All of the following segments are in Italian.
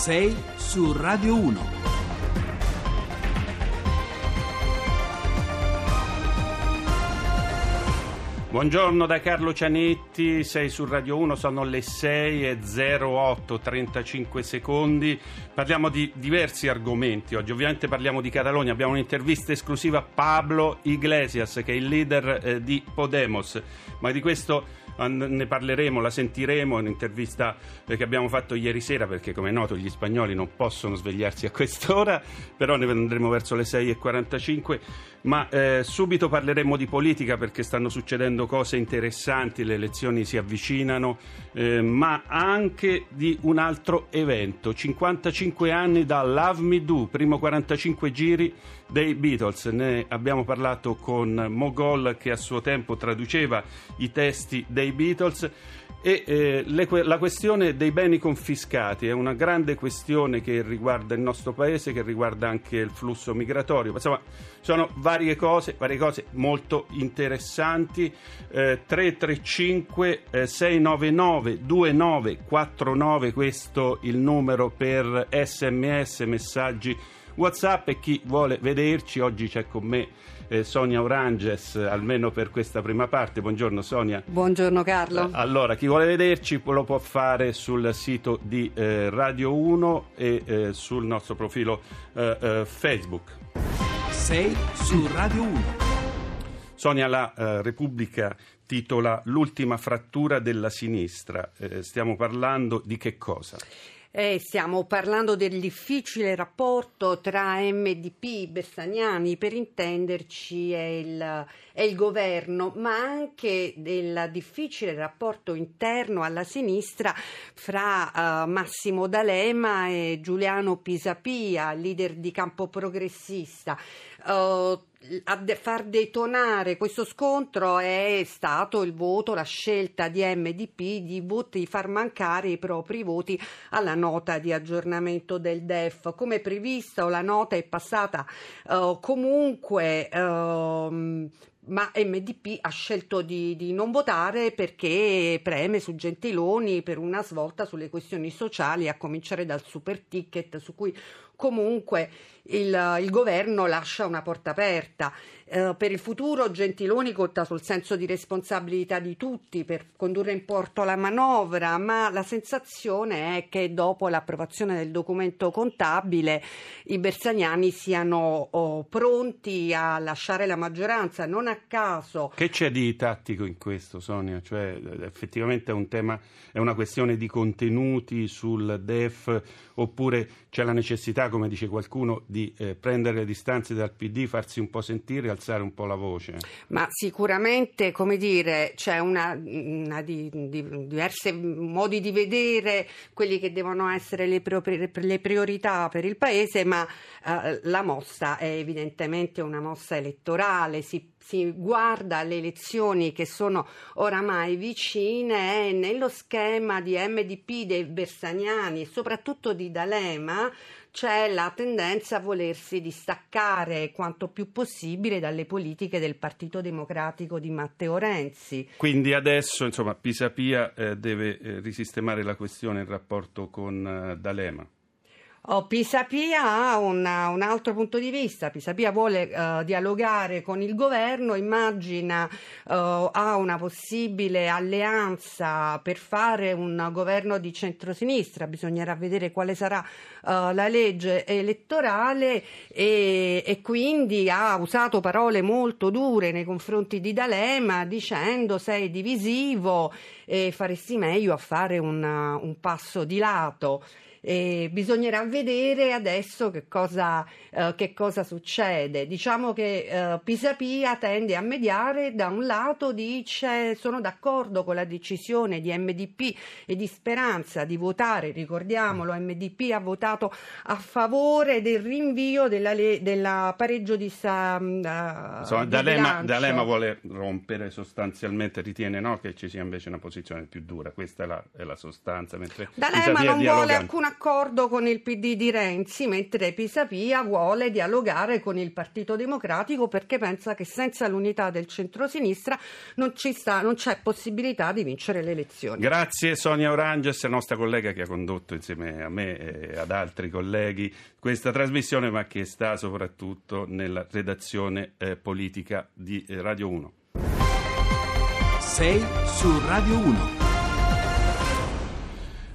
6 su Radio 1. Buongiorno da Carlo Cianetti, sei su Radio 1, sono le 6 e 08, 35 secondi. Parliamo di diversi argomenti oggi, ovviamente parliamo di Catalogna, abbiamo un'intervista esclusiva a Pablo Iglesias che è il leader eh, di Podemos, ma di questo ne parleremo, la sentiremo. In un'intervista che abbiamo fatto ieri sera perché come è noto gli spagnoli non possono svegliarsi a quest'ora, però ne andremo verso le 6.45, ma eh, subito parleremo di politica perché stanno succedendo cose interessanti, le elezioni si avvicinano, eh, ma anche di un altro evento, 55 anni da Love Me Do, primo 45 giri dei Beatles. Ne abbiamo parlato con Mogol che a suo tempo traduceva i testi dei Beatles. E eh, le, la questione dei beni confiscati è una grande questione che riguarda il nostro paese, che riguarda anche il flusso migratorio. Insomma, sono varie cose, varie cose molto interessanti. Eh, 335 eh, 699 2949, questo il numero per sms, messaggi WhatsApp e chi vuole vederci, oggi c'è con me eh, Sonia Oranges, almeno per questa prima parte. Buongiorno Sonia. Buongiorno Carlo. Eh, allora, chi vuole vederci lo può fare sul sito di eh, Radio 1 e eh, sul nostro profilo eh, eh, Facebook. Sei su Radio 1. Sonia, la Repubblica titola L'ultima frattura della sinistra. stiamo parlando di che cosa? Eh, stiamo parlando del difficile rapporto tra MDP, Bersaniani, per intenderci, e il, e il governo, ma anche del difficile rapporto interno alla sinistra fra uh, Massimo D'Alema e Giuliano Pisapia, leader di campo progressista. Uh, a de- far detonare questo scontro è stato il voto, la scelta di MDP di, voti, di far mancare i propri voti alla nota di aggiornamento del DEF. Come previsto, la nota è passata uh, comunque uh, ma MDP ha scelto di, di, non votare perché preme su Gentiloni per una svolta sulle questioni sociali, a cominciare dal super ticket su cui comunque il, il governo lascia una porta aperta. Eh, per il futuro Gentiloni conta sul senso di responsabilità di tutti per condurre in porto la manovra, ma la sensazione è che dopo l'approvazione del documento contabile i bersaniani siano oh, pronti a lasciare la maggioranza, non a caso. Che c'è di tattico in questo, Sonia? Cioè, effettivamente è un tema, è una questione di contenuti sul DEF oppure c'è la necessità, come dice qualcuno, di eh, prendere le distanze dal PD, farsi un po' sentire, alzare un po' la voce? Ma sicuramente, come dire, c'è una, una di, di, diversi modi di vedere quelli che devono essere le, le priorità per il Paese, ma eh, la mossa è evidentemente una mossa elettorale, si, si guarda alle elezioni che sono oramai vicine e nello schema di MDP dei Bersaniani e soprattutto di D'Alema c'è la tendenza a volersi distaccare quanto più possibile dalle politiche del Partito Democratico di Matteo Renzi. Quindi adesso insomma, Pisapia eh, deve eh, risistemare la questione in rapporto con eh, D'Alema. Oh, Pisapia ha una, un altro punto di vista, Pisapia vuole uh, dialogare con il governo, immagina uh, ha una possibile alleanza per fare un governo di centrosinistra, bisognerà vedere quale sarà uh, la legge elettorale e, e, quindi ha usato parole molto dure nei confronti di D'Alema dicendo sei divisivo e faresti meglio a fare una, un passo di lato. E bisognerà vedere adesso che cosa, eh, che cosa succede. Diciamo che eh, Pisapia tende a mediare, da un lato dice sono d'accordo con la decisione di MDP e di Speranza di votare, ricordiamolo, MDP ha votato a favore del rinvio della, della pareggio di, sa, uh, Insomma, di D'Alema, D'Alema, vuole rompere sostanzialmente, ritiene no, che ci sia invece una posizione più dura, questa è la, è la sostanza. D'Alema non vuole alcuna accordo con il PD di Renzi, mentre Pisapia vuole dialogare con il Partito Democratico perché pensa che senza l'unità del centrosinistra non, ci sta, non c'è possibilità di vincere le elezioni. Grazie Sonia Oranges, nostra collega che ha condotto insieme a me e ad altri colleghi questa trasmissione, ma che sta soprattutto nella redazione eh, politica di eh, Radio 1. 6 su Radio 1.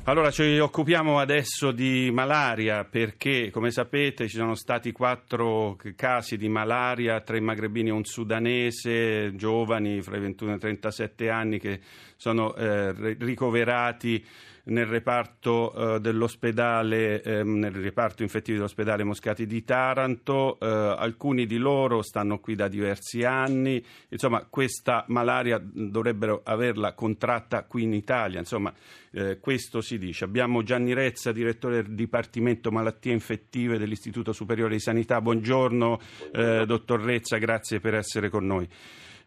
Allora ci occupiamo adesso di malaria perché, come sapete, ci sono stati quattro casi di malaria, tre magrebini e un sudanese, giovani fra i 21 e i 37 anni che sono eh, ricoverati nel reparto eh, dell'ospedale, ehm, nel reparto infettivo dell'ospedale Moscati di Taranto. Eh, alcuni di loro stanno qui da diversi anni. Insomma, questa malaria dovrebbero averla contratta qui in Italia. Insomma, eh, questo si dice. Abbiamo Gianni Rezza, direttore del Dipartimento Malattie Infettive dell'Istituto Superiore di Sanità. Buongiorno, eh, dottor Rezza, grazie per essere con noi.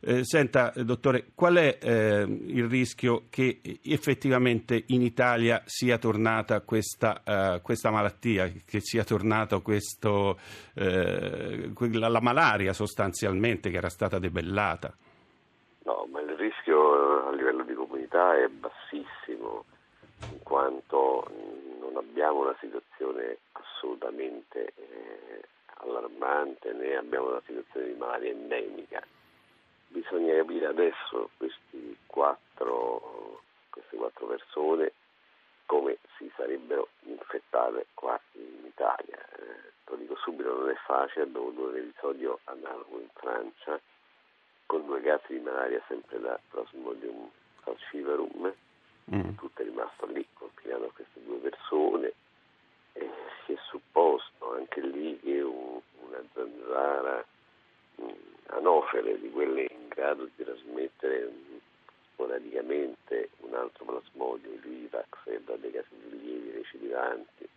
Eh, senta, dottore, qual è eh, il rischio che effettivamente in Italia sia tornata questa, uh, questa malattia, che sia tornata questo, eh, la, la, malaria sostanzialmente che era stata debellata? No, ma il rischio a livello di comunità è bassissimo, in quanto non abbiamo una situazione assolutamente eh, allarmante né abbiamo una situazione di malaria endemica bisogna capire adesso quattro, queste quattro persone come si sarebbero infettate qua in Italia. Eh, lo dico subito, non è facile, abbiamo avuto un episodio analogo in Francia con due casi di malaria sempre da Plasmodium falciparum, mm. tutto è rimasto lì, confinato a queste due persone e si è supposto anche lì che un, una zanzara mh, anofele di quelle in grado di trasmettere sporadicamente un altro plasmodio, il Vivax e dei casi lievi recidivanti,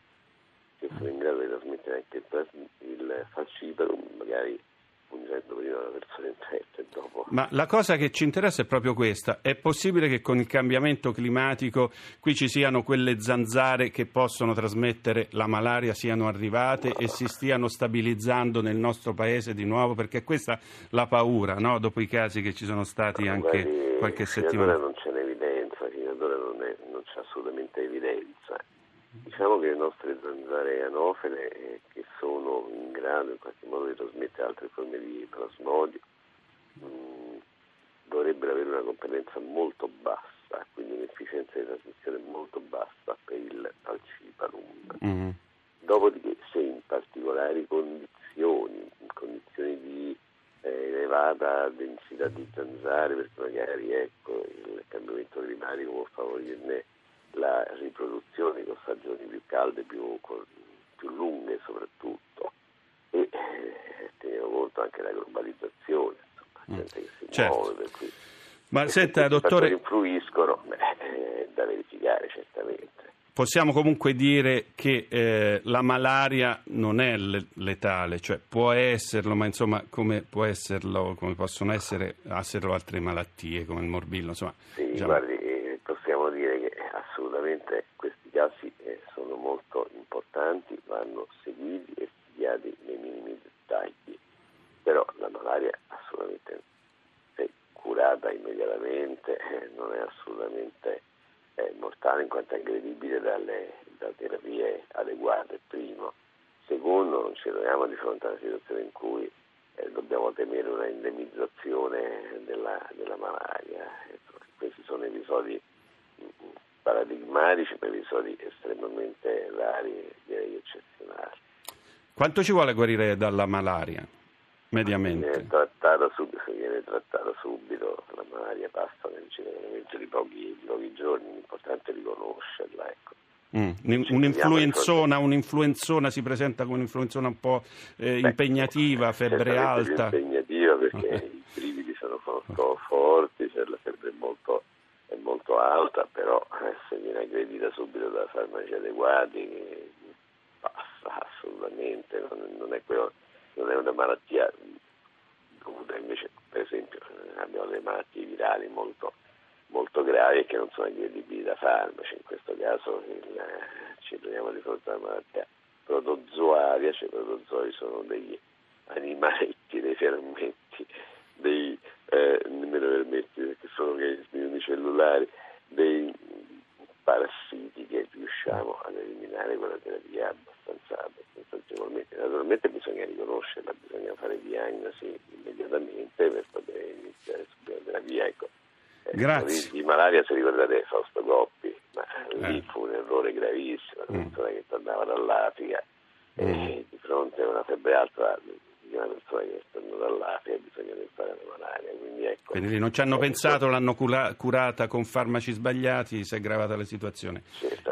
che sono in grado di trasmettere anche il, il falciparum, magari fungendo prima la persona infetta e dopo. Ma la cosa che ci interessa è proprio questa. È possibile che con il cambiamento climatico qui ci siano quelle zanzare che possono trasmettere la malaria siano arrivate no. e si stiano stabilizzando nel nostro paese di nuovo? Perché questa è la paura, no? dopo i casi che ci sono stati no, anche guardi, qualche settimana. non c'è un'evidenza, fino ad ora non, è, non c'è assolutamente evidenza. Diciamo che le nostre zanzare anofele eh, che sono in grado in qualche modo di trasmettere altre forme di plasmodio mh, mm, dovrebbero avere una competenza molto bassa, quindi un'efficienza di trasmissione molto bassa per il falciparum. Mm-hmm. Dopodiché se in particolari condizioni, in condizioni di eh, elevata densità di zanzare, perché magari ecco, il cambiamento climatico può favorirne la riproduzione con stagioni più calde, più, più lunghe soprattutto e eh, teniamo conto anche della globalizzazione, insomma, mm. gente che si certo. muove per cui ma senta, dottore... influiscono, beh, è da verificare certamente. Possiamo comunque dire che eh, la malaria non è letale, cioè può esserlo, ma insomma come può esserlo, come possono essere, esserlo altre malattie come il morbillo, insomma. Sì, diciamo... guardi, possiamo dire che assolutamente questi casi eh, sono molto importanti, vanno seguiti e studiati nei minimi la malaria assolutamente se curata immediatamente eh, non è assolutamente eh, mortale in quanto è aggredibile dalle, da terapie adeguate, primo. Secondo, non ci troviamo di fronte a una situazione in cui eh, dobbiamo temere una indemnizzazione della, della malaria. Ecco, questi sono episodi paradigmatici per episodi estremamente rari, direi eccezionali. Quanto ci vuole guarire dalla malaria, mediamente? Viene trattata subito, viene trattata subito, la malaria passa nel generamento di pochi, pochi giorni, l'importante è riconoscerla. Ecco. Mm. Un'influenzona, un'influenzona, si presenta come un'influenzona un po' eh, impegnativa, febbre alta. impegnativa perché i brividi sono molto forti, c'è la febbre molto è molto alta, però eh, se viene aggredita subito da farmaci adeguati passa assolutamente, non, non, è quello, non, è una malattia dovuta invece, per esempio, abbiamo delle malattie virali molto, molto gravi che non sono aggredibili da farmaci. In questo caso il, eh, ci troviamo di fronte a una malattia protozoaria, cioè i protozoi sono degli animaletti, dei fermenti, dei eh, nemmeno vermetti perché sono organismi unicellulari, dei parassiti che riusciamo ad eliminare con la terapia. Naturalmente bisogna riconoscerla, bisogna fare diagnosi immediatamente per poter iniziare subito la terapia. Ecco. Eh, Grazie. Di malaria, se ricordate Fausto Coppi, ma lì eh. fu un errore gravissimo, una mm. persona che tornava dall'Africa mm. e di fronte a una febbre alta di una persona che torna dall'Africa bisogna pensare alla malaria. Quindi, ecco, Quindi non ci hanno ecco, pensato, l'hanno cura- curata con farmaci sbagliati, si è aggravata la situazione.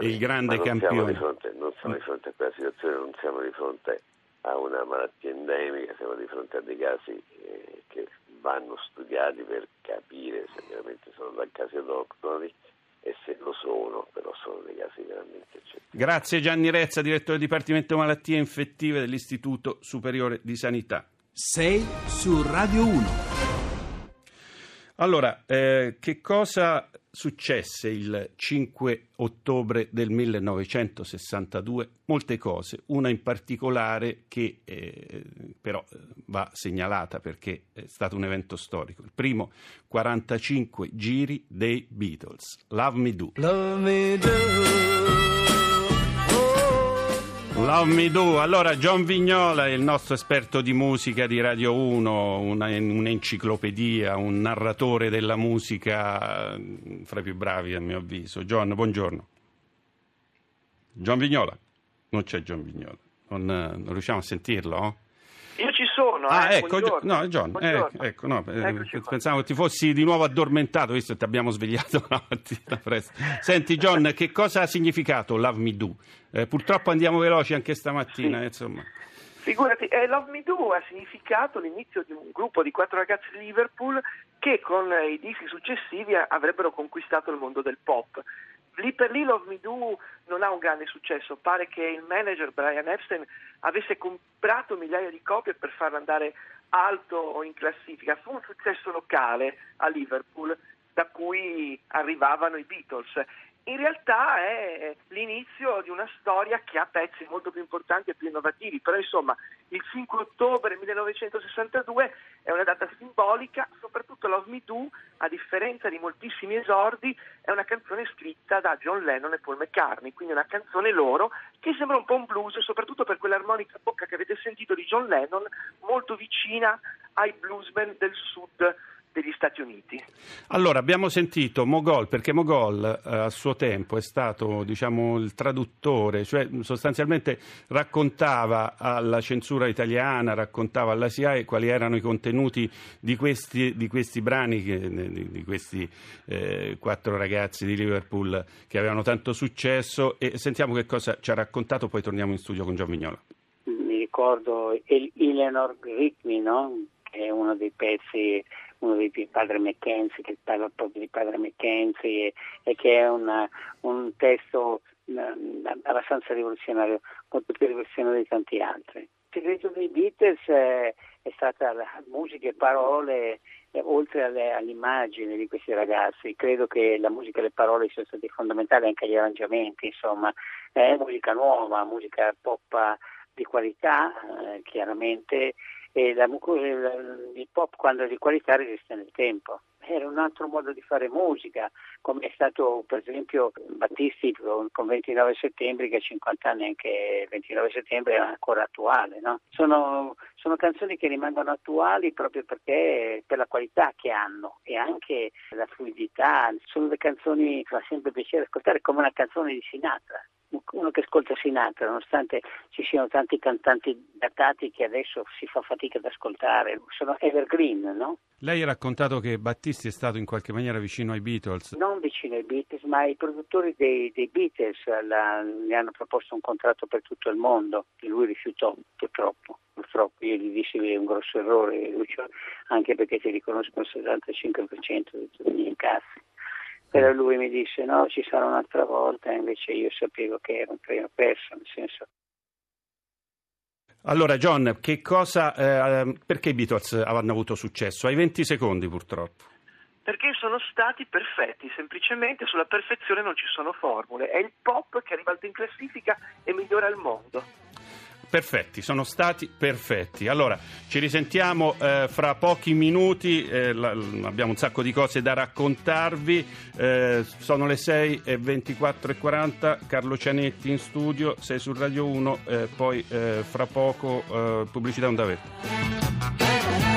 Il grande campione. Fronte, non siamo di fronte a quella situazione, non siamo di fronte a una malattia endemica, siamo di fronte a dei casi eh, che vanno studiati per capire se veramente sono da casi autoctoni e se lo sono, però sono dei casi veramente eccezionali. Grazie Gianni Rezza, direttore del Dipartimento Malattie Infettive dell'Istituto Superiore di Sanità. 6 su Radio 1. Allora, eh, che cosa successe il 5 ottobre del 1962? Molte cose, una in particolare che eh, però eh, va segnalata perché è stato un evento storico. Il primo 45 giri dei Beatles. Love Me Do. Love me do. Love Me Do. Allora, John Vignola è il nostro esperto di musica di Radio 1, una, un'enciclopedia, un narratore della musica mm, fra i più bravi a mio avviso. John, buongiorno. John Vignola? Non c'è John Vignola, non, non riusciamo a sentirlo? Oh? Sono. Ah, eh, ecco, no, John, eh, ecco, no, eh, pensavo che ti fossi di nuovo addormentato, visto che ti abbiamo svegliato la mattina presto. Senti, John, che cosa ha significato Love Me Do? Eh, purtroppo andiamo veloci anche stamattina, sì. insomma. Figurati, eh, Love Me Do ha significato l'inizio di un gruppo di quattro ragazzi di Liverpool che con i dischi successivi avrebbero conquistato il mondo del pop. Lì per lì Love Me Do non ha un grande successo, pare che il manager Brian Epstein avesse comprato migliaia di copie per farlo andare alto in classifica. Fu un successo locale a Liverpool da cui arrivavano i Beatles in realtà è l'inizio di una storia che ha pezzi molto più importanti e più innovativi, però insomma il 5 ottobre 1962 è una data simbolica, Love Me Do, a differenza di moltissimi esordi, è una canzone scritta da John Lennon e Paul McCartney, quindi una canzone loro che sembra un po' un blues, soprattutto per quell'armonica a bocca che avete sentito di John Lennon, molto vicina ai bluesmen del sud degli Stati Uniti. Allora, abbiamo sentito Mogol, perché Mogol eh, a suo tempo è stato diciamo, il traduttore, cioè sostanzialmente raccontava alla censura italiana, raccontava alla SIAE quali erano i contenuti di questi, di questi brani, che, di, di, questi eh, quattro ragazzi di Liverpool che avevano tanto successo e sentiamo che cosa ci ha raccontato, poi torniamo in studio con Gian Vignola. Mi ricordo Eleanor Ritmi, no? che è uno dei pezzi uno dei padre Mackenzie, che parla proprio di padre Mackenzie e, e che è una, un testo uh, abbastanza rivoluzionario, molto più rivoluzionario di tanti altri. Il segreto dei Beatles è, è stata musica e parole eh, oltre alle, all'immagine di questi ragazzi. Credo che la musica e le parole siano stati fondamentali anche gli arrangiamenti, insomma, è musica nuova, musica pop di qualità, eh, chiaramente e la, il pop quando è di qualità resiste nel tempo. Era un altro modo di fare musica, come è stato per esempio Battisti con 29 settembre, che a 50 anni anche 29 settembre è ancora attuale. No? Sono, sono, canzoni che rimangono attuali proprio perché per la qualità che hanno e anche la fluidità. Sono le canzoni che fa sempre piacere ascoltare come una canzone di Sinatra uno che ascolta Sinatra, nonostante ci siano tanti cantanti datati che adesso si fa fatica ad ascoltare, sono evergreen, no? Lei ha raccontato che Battisti è stato in qualche maniera vicino ai Beatles. Non vicino ai Beatles, ma i produttori dei, dei Beatles la, gli hanno proposto un contratto per tutto il mondo e lui rifiutò, purtroppo. Purtroppo io gli dissi che è un grosso errore, Lucio, anche perché ti riconoscono il 75% dei tuoi incassi. Però lui mi disse no, ci sarà un'altra volta, invece io sapevo che era un treno perso, nel senso... Allora John, che cosa, eh, perché i Beatles avranno avuto successo? Hai 20 secondi purtroppo. perché sono stati perfetti, semplicemente sulla perfezione non ci sono formule, è il pop che arriva in classifica e migliora il mondo. Perfetti, sono stati perfetti. Allora, ci risentiamo eh, fra pochi minuti, eh, la, abbiamo un sacco di cose da raccontarvi. Eh, sono le 6 e 24 e 40, Carlo Cianetti in studio, sei su Radio 1, eh, poi eh, fra poco eh, pubblicità onda verde.